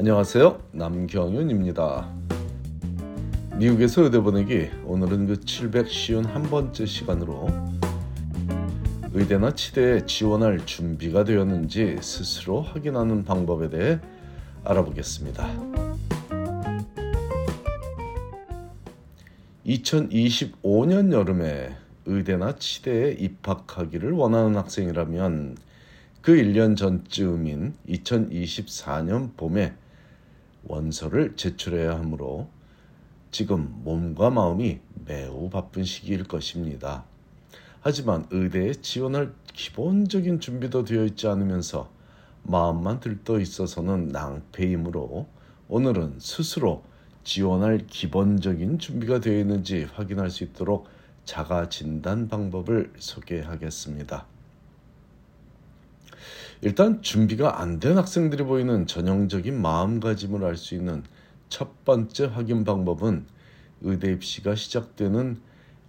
안녕하세요. 남경윤입니다. 미국에서 의대 보내기 오늘은 그 751번째 시간으로 의대나 치대에 지원할 준비가 되었는지 스스로 확인하는 방법에 대해 알아보겠습니다. 2025년 여름에 의대나 치대에 입학하기를 원하는 학생이라면 그 1년 전쯤인 2024년 봄에 원서를 제출해야 하므로 지금 몸과 마음이 매우 바쁜 시기일 것입니다. 하지만 의대에 지원할 기본적인 준비도 되어 있지 않으면서 마음만 들떠 있어서는 낭패이므로 오늘은 스스로 지원할 기본적인 준비가 되어 있는지 확인할 수 있도록 자가 진단 방법을 소개하겠습니다. 일단 준비가 안 된 학생들이 보이는 전형적인 마음가짐을 알 수 있는 첫 번째 확인 방법은 의대 입시가 시작되는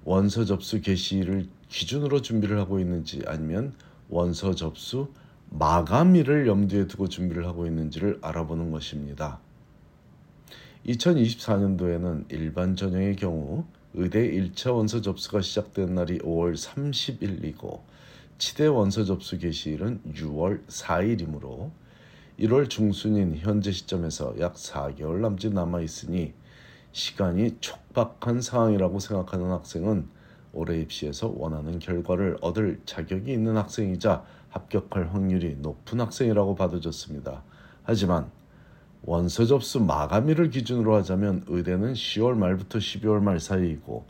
원서 접수 개시일을 기준으로 준비를 하고 있는지 아니면 원서 접수 마감일을 염두에 두고 준비를 하고 있는지를 알아보는 것입니다. 2024년도에는 일반 전형의 경우 의대 1차 원서 접수가 시작된 날이 5월 30일이고 치대 원서 접수 개시일은 6월 4일이므로 1월 중순인 현재 시점에서 약 4개월 남짓 남아 있으니 시간이 촉박한 상황이라고 생각하는 학생은 올해 입시에서 원하는 결과를 얻을 자격이 있는 학생이자 합격할 확률이 높은 학생이라고 봐도 좋습니다. 하지만 원서 접수 마감일을 기준으로 하자면 의대는 10월 말부터 12월 말 사이이고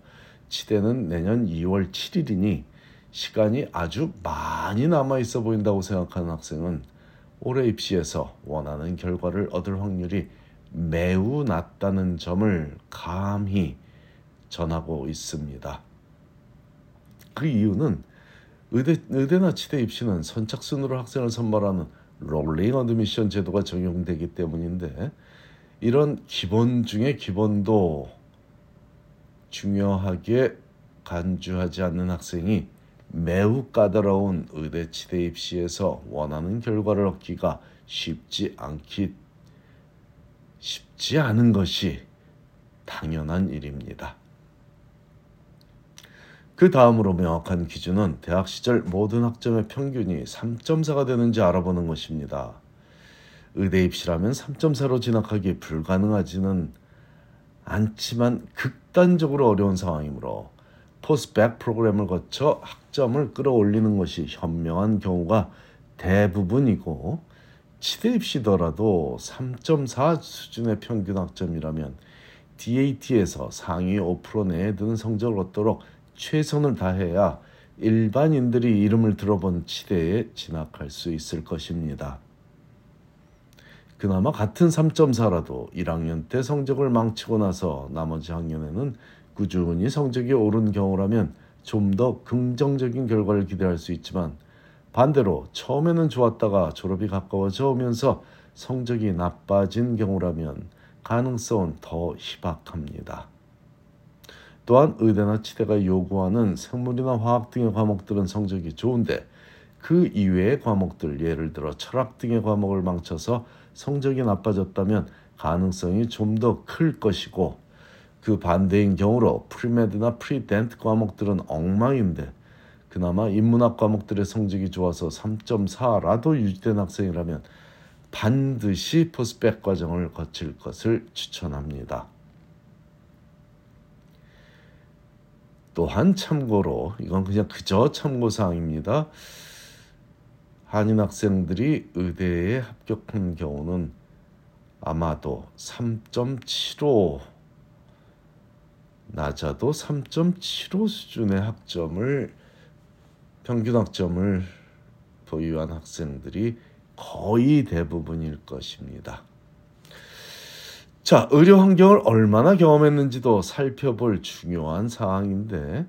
치대는 내년 2월 7일이니 시간이 아주 많이 남아 있어 보인다고 생각하는 학생은 올해 입시에서 원하는 결과를 얻을 확률이 매우 낮다는 점을 감히 전하고 있습니다. 그 이유는 의대, 의대나 치대 입시는 선착순으로 학생을 선발하는 rolling admission 제도가 적용되기 때문인데 이런 기본 중에 기본도 중요하게 간주하지 않는 학생이 매우 까다로운 의대 치대 입시에서 원하는 결과를 얻기가 쉽지 않기 쉽지 않은 것이 당연한 일입니다. 그 다음으로 명확한 기준은 대학 시절 모든 학점의 평균이 3.4가 되는지 알아보는 것입니다. 의대 입시라면 3.4로 진학하기 불가능하지는 않지만 극단적으로 어려운 상황이므로 포스백 프로그램을 거쳐 학점을 끌어올리는 것이 현명한 경우가 대부분이고 치대 입시더라도 3.4 수준의 평균 학점이라면 DAT에서 상위 5% 내에 드는 성적을 얻도록 최선을 다해야 일반인들이 이름을 들어본 치대에 진학할 수 있을 것입니다. 그나마 같은 3.4라도 1학년 때 성적을 망치고 나서 나머지 학년에는 꾸준히 성적이 오른 경우라면 좀 더 긍정적인 결과를 기대할 수 있지만 반대로 처음에는 좋았다가 졸업이 가까워져 오면서 성적이 나빠진 경우라면 가능성은 더 희박합니다. 또한 의대나 치대가 요구하는 생물이나 화학 등의 과목들은 성적이 좋은데 그 이외의 과목들 예를 들어 철학 등의 과목을 망쳐서 성적이 나빠졌다면 가능성이 좀 더 클 것이고 그 반대인 경우로 pre-med나 pre-dent 과목들은 엉망인데 그나마 인문학 과목들의 성적이 좋아서 3.4라도 유지된 학생이라면 반드시 post-bac 과정을 거칠 것을 추천합니다. 또한 참고로 이건 그냥 그저 참고사항입니다. 한인 학생들이 의대에 합격한 경우는 아마도 3.75 낮아도 3.75 수준의 학점을 평균 학점을 보유한 학생들이 거의 대부분일 것입니다. 자, 의료 환경을 얼마나 경험했는지도 살펴볼 중요한 사항인데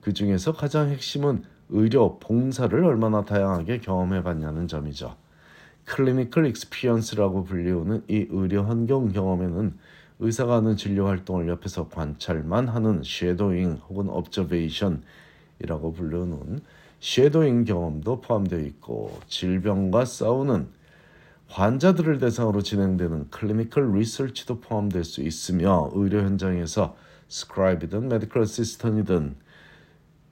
그 중에서 가장 핵심은 의료 봉사를 얼마나 다양하게 경험해 봤냐는 점이죠. clinical experience라고 불리우는 이 의료 환경 경험에는 의사가 하는 진료 활동을 옆에서 관찰만 하는 shadowing 혹은 observation이라고 부르는 shadowing 경험도 포함되어 있고 질병과 싸우는 환자들을 대상으로 진행되는 clinical research도 포함될 수 있으며 의료 현장에서 scribe든 medical assistant이든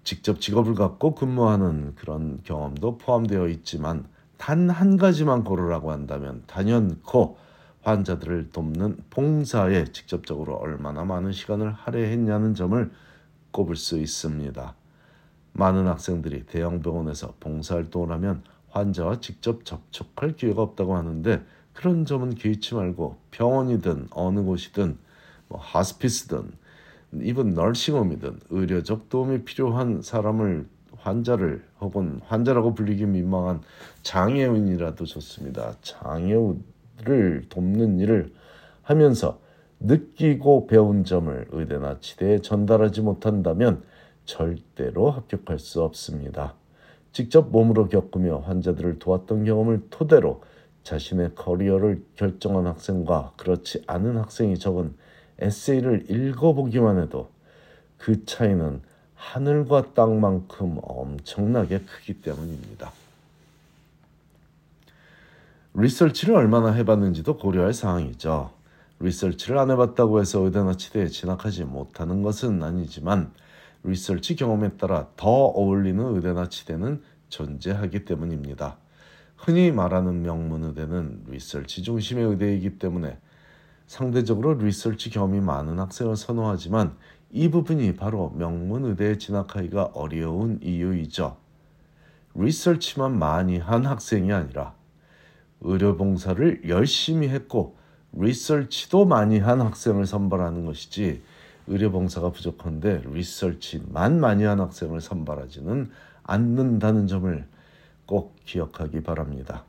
직접 직업을 갖고 근무하는 그런 경험도 포함되어 있지만 단 한 가지만 고르라고 한다면 단연코 환자들을 돕는 봉사에 직접적으로 얼마나 많은 시간을 할애했냐는 점을 꼽을 수 있습니다. 많은 학생들이 대형 병원에서 봉사활동을 하면 환자와 직접 접촉할 기회가 없다고 하는데 그런 점은 개의치 말고 병원이든 어느 곳이든 뭐 하스피스든 이번 널싱홈이든 의료적 도움이 필요한 사람을 환자를 혹은 환자라고 불리기 민망한 장애인이라도 좋습니다. 장애우 를 돕는 일을 하면서 느끼고 배운 점을 의대나 치대에 전달하지 못한다면 절대로 합격할 수 없습니다. 직접 몸으로 겪으며 환자들을 도왔던 경험을 토대로 자신의 커리어를 결정한 학생과 그렇지 않은 학생이 적은 에세이를 읽어보기만 해도 그 차이는 하늘과 땅만큼 엄청나게 크기 때문입니다. 리서치를 얼마나 해봤는지도 고려할 사항이죠. 리서치를 안 해봤다고 해서 의대나 치대에 진학하지 못하는 것은 아니지만 리서치 경험에 따라 더 어울리는 의대나 치대는 존재하기 때문입니다. 흔히 말하는 명문 의대는 리서치 중심의 의대이기 때문에 상대적으로 리서치 경험이 많은 학생을 선호하지만 이 부분이 바로 명문 의대에 진학하기가 어려운 이유이죠. 리서치만 많이 한 학생이 아니라 의료 봉사를 열심히 했고 리서치도 많이 한 학생을 선발하는 것이지 의료 봉사가 부족한데 리서치만 많이 한 학생을 선발하지는 않는다는 점을 꼭 기억하기 바랍니다.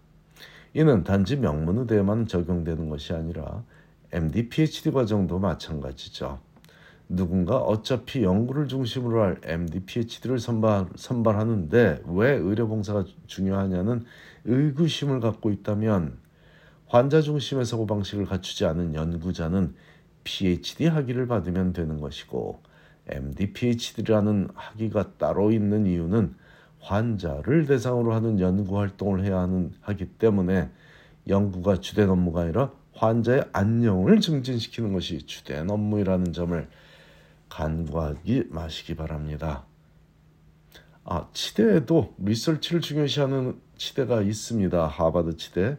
이는 단지 명문의대에만 적용되는 것이 아니라 MD, PhD 과정도 마찬가지죠. 누군가 어차피 연구를 중심으로 할 MD, PhD를 선발, 선발하는데 왜 의료봉사가 중요하냐는 의구심을 갖고 있다면 환자 중심의 사고 방식을 갖추지 않은 연구자는 PhD 학위를 받으면 되는 것이고 MD, PhD라는 학위가 따로 있는 이유는 환자를 대상으로 하는 연구 활동을 해야 하는 하기 때문에 연구가 주된 업무가 아니라 환자의 안녕을 증진시키는 것이 주된 업무이라는 점을 간과하기 마시기 바랍니다. 아, 치대에도 리서치를 중요시하는 치대가 있습니다. 하버드 치대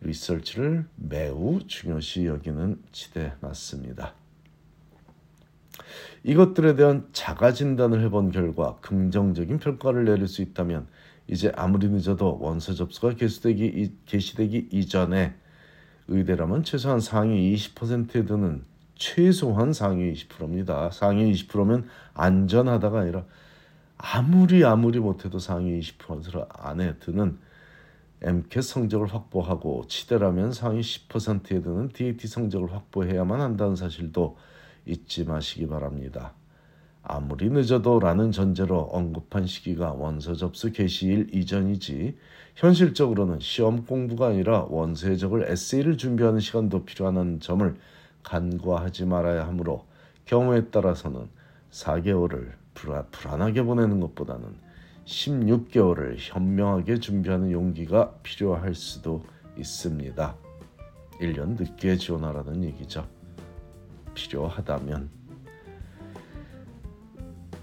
리서치를 매우 중요시 여기는 치대 맞습니다. 이것들에 대한 자가 진단을 해본 결과 긍정적인 평가를 내릴 수 있다면 이제 아무리 늦어도 원서 접수가 개시되기, 개시되기 이전에 의대라면 최소한 상위 20%에 드는 최소한 상위 20%입니다. 상위 20%면 안전하다가 아니라 아무리 아무리 못해도 상위 20% 안에 드는 MCAT 성적을 확보하고 치대라면 상위 10%에 드는 DAT 성적을 확보해야만 한다는 사실도 잊지 마시기 바랍니다. 아무리 늦어도 라는 전제로 언급한 시기가 원서 접수 개시일 이전이지 현실적으로는 시험 공부가 아니라 원서에 적을 에세이를 준비하는 시간도 필요하다는 점을 간과하지 말아야 하므로 경우에 따라서는 4개월을 불안하게 보내는 것보다는 16개월을 현명하게 준비하는 용기가 필요할 수도 있습니다. 1년 늦게 지원하라는 얘기죠. 필요하다면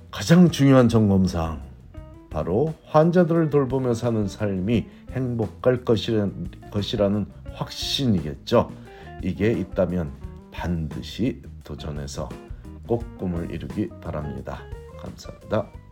가장 중요한 점검사항 바로 환자들을 돌보며 사는 삶이 행복할 것이라는 확신이겠죠. 이게 있다면 반드시 도전해서 꼭 꿈을 이루기 바랍니다. 감사합니다.